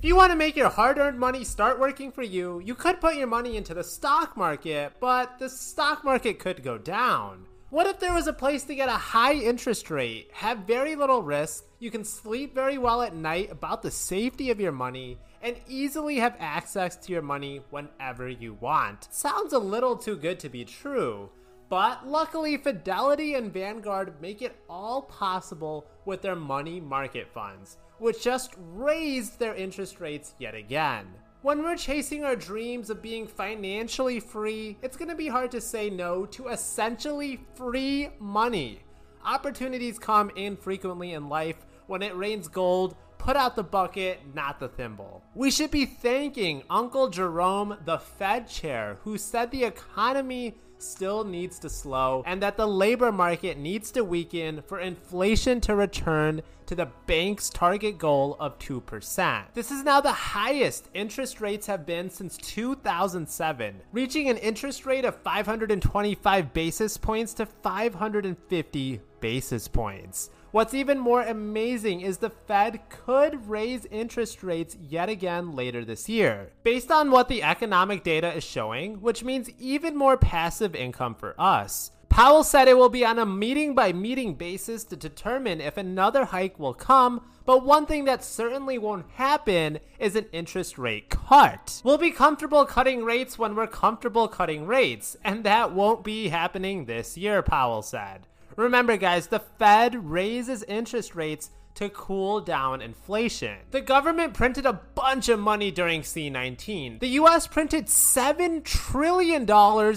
If you want to make your hard earned money start working for you, you could put your money into the stock market, but the stock market could go down. What if there was a place to get a high interest rate, have very little risk, you can sleep very well at night about the safety of your money, and easily have access to your money whenever you want? Sounds a little too good to be true. But luckily, Fidelity and Vanguard make it all possible with their money market funds, which just raised their interest rates yet again. When we're chasing our dreams of being financially free, it's gonna be hard to say no to essentially free money. Opportunities come infrequently in life. When it rains gold, put out the bucket, not the thimble. We should be thanking Uncle Jerome, the Fed chair, who said the economy still needs to slow and that the labor market needs to weaken for inflation to return to the bank's target goal of 2%. This is now the highest interest rates have been since 2007, reaching an interest rate of 525 basis points to 550 basis points. What's even more amazing is the Fed could raise interest rates yet again later this year, based on what the economic data is showing, which means even more passive income for us. Powell said it will be on a meeting by meeting basis to determine if another hike will come, but one thing that certainly won't happen is an interest rate cut. We'll be comfortable cutting rates when we're comfortable cutting rates, and that won't be happening this year, Powell said. Remember, guys, the Fed raises interest rates to cool down inflation. The government printed a bunch of money during C19. The US printed $7 trillion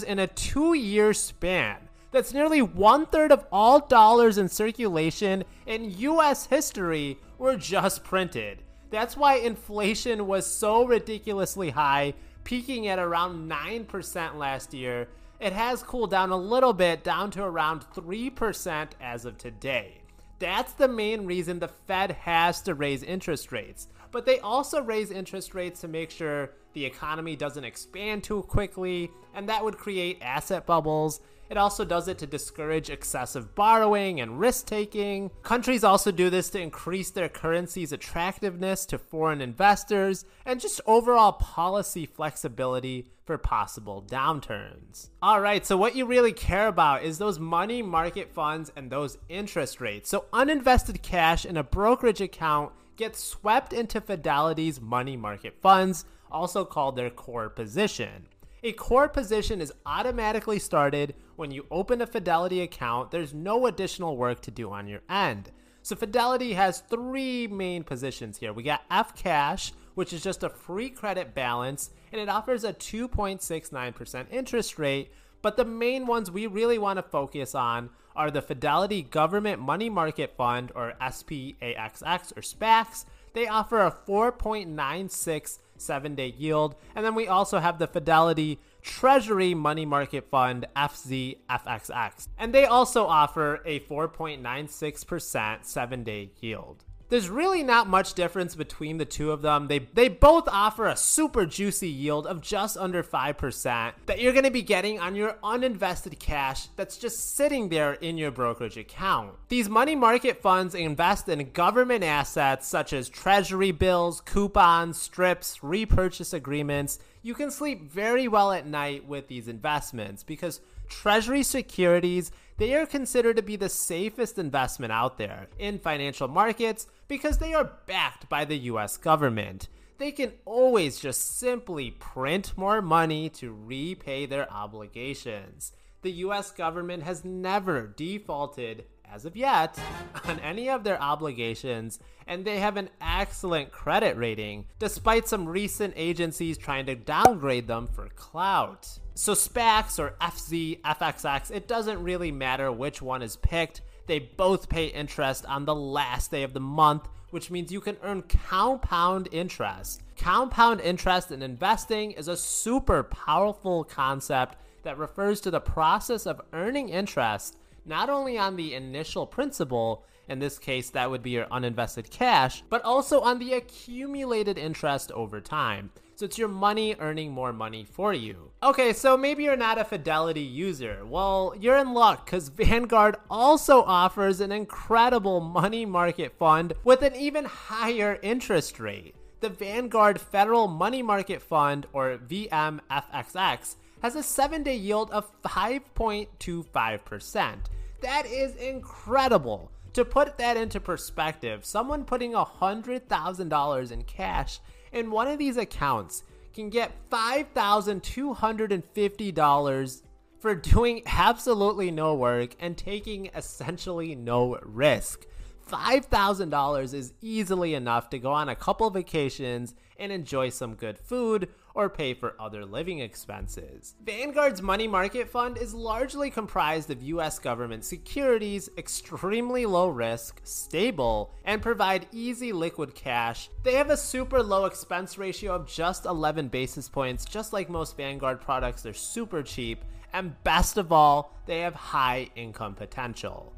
in a two year span. That's nearly one third of all dollars in circulation in US history were just printed. That's why inflation was so ridiculously high, peaking at around 9% last year it has cooled down a little bit, down to around 3% as of today. That's the main reason the Fed has to raise interest rates. But they also raise interest rates to make sure the economy doesn't expand too quickly, and that would create asset bubbles it also does it to discourage excessive borrowing and risk taking. Countries also do this to increase their currency's attractiveness to foreign investors and just overall policy flexibility for possible downturns. All right, so what you really care about is those money market funds and those interest rates. So uninvested cash in a brokerage account gets swept into Fidelity's money market funds, also called their core position. A core position is automatically started when you open a Fidelity account. There's no additional work to do on your end. So Fidelity has three main positions here. We got FCASH, which is just a free credit balance, and it offers a 2.69% interest rate. But the main ones we really want to focus on are the Fidelity Government Money Market Fund, or SPAXX, or SPACs. They offer a 4.96 seven day yield. And then we also have the Fidelity Treasury Money Market Fund FZFXX. And they also offer a 4.96% seven day yield. There's really not much difference between the two of them. They they both offer a super juicy yield of just under 5% that you're going to be getting on your uninvested cash that's just sitting there in your brokerage account. These money market funds invest in government assets such as treasury bills, coupons, strips, repurchase agreements. You can sleep very well at night with these investments because treasury securities they are considered to be the safest investment out there in financial markets because they are backed by the US government. They can always just simply print more money to repay their obligations. The US government has never defaulted as of yet, on any of their obligations, and they have an excellent credit rating, despite some recent agencies trying to downgrade them for clout. So SPAXX or FZ, FXX, it doesn't really matter which one is picked. They both pay interest on the last day of the month, which means you can earn compound interest. Compound interest in investing is a super powerful concept that refers to the process of earning interest not only on the initial principal, in this case that would be your uninvested cash, but also on the accumulated interest over time. So it's your money earning more money for you. Okay, so maybe you're not a Fidelity user. Well, you're in luck because Vanguard also offers an incredible money market fund with an even higher interest rate. the Vanguard Federal Money Market Fund, or VMFXX, has a seven day yield of 5.25%. That is incredible. To put that into perspective, someone putting $100,000 in cash in one of these accounts can get $5,250 for doing absolutely no work and taking essentially no risk. $5,000 is easily enough to go on a couple vacations and enjoy some good food or pay for other living expenses. Vanguard's money market fund is largely comprised of US government securities, extremely low risk, stable, and provide easy liquid cash. They have a super low expense ratio of just 11 basis points, just like most Vanguard products, they're super cheap, and best of all, they have high income potential.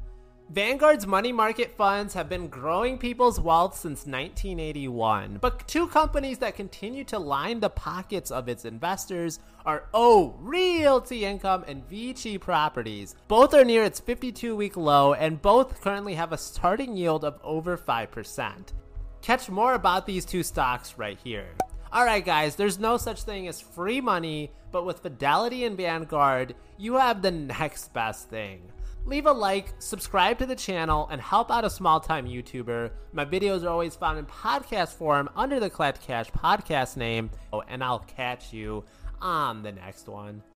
Vanguard's money market funds have been growing people's wealth since 1981, but two companies that continue to line the pockets of its investors are O Realty Income and VICI Properties. Both are near its 52 week low, and both currently have a starting yield of over 5%. Catch more about these two stocks right here. Alright, guys, there's no such thing as free money, but with Fidelity and Vanguard, you have the next best thing leave a like, subscribe to the channel, and help out a small time YouTuber. My videos are always found in podcast form under the Collectcash podcast name. Oh, and I'll catch you on the next one.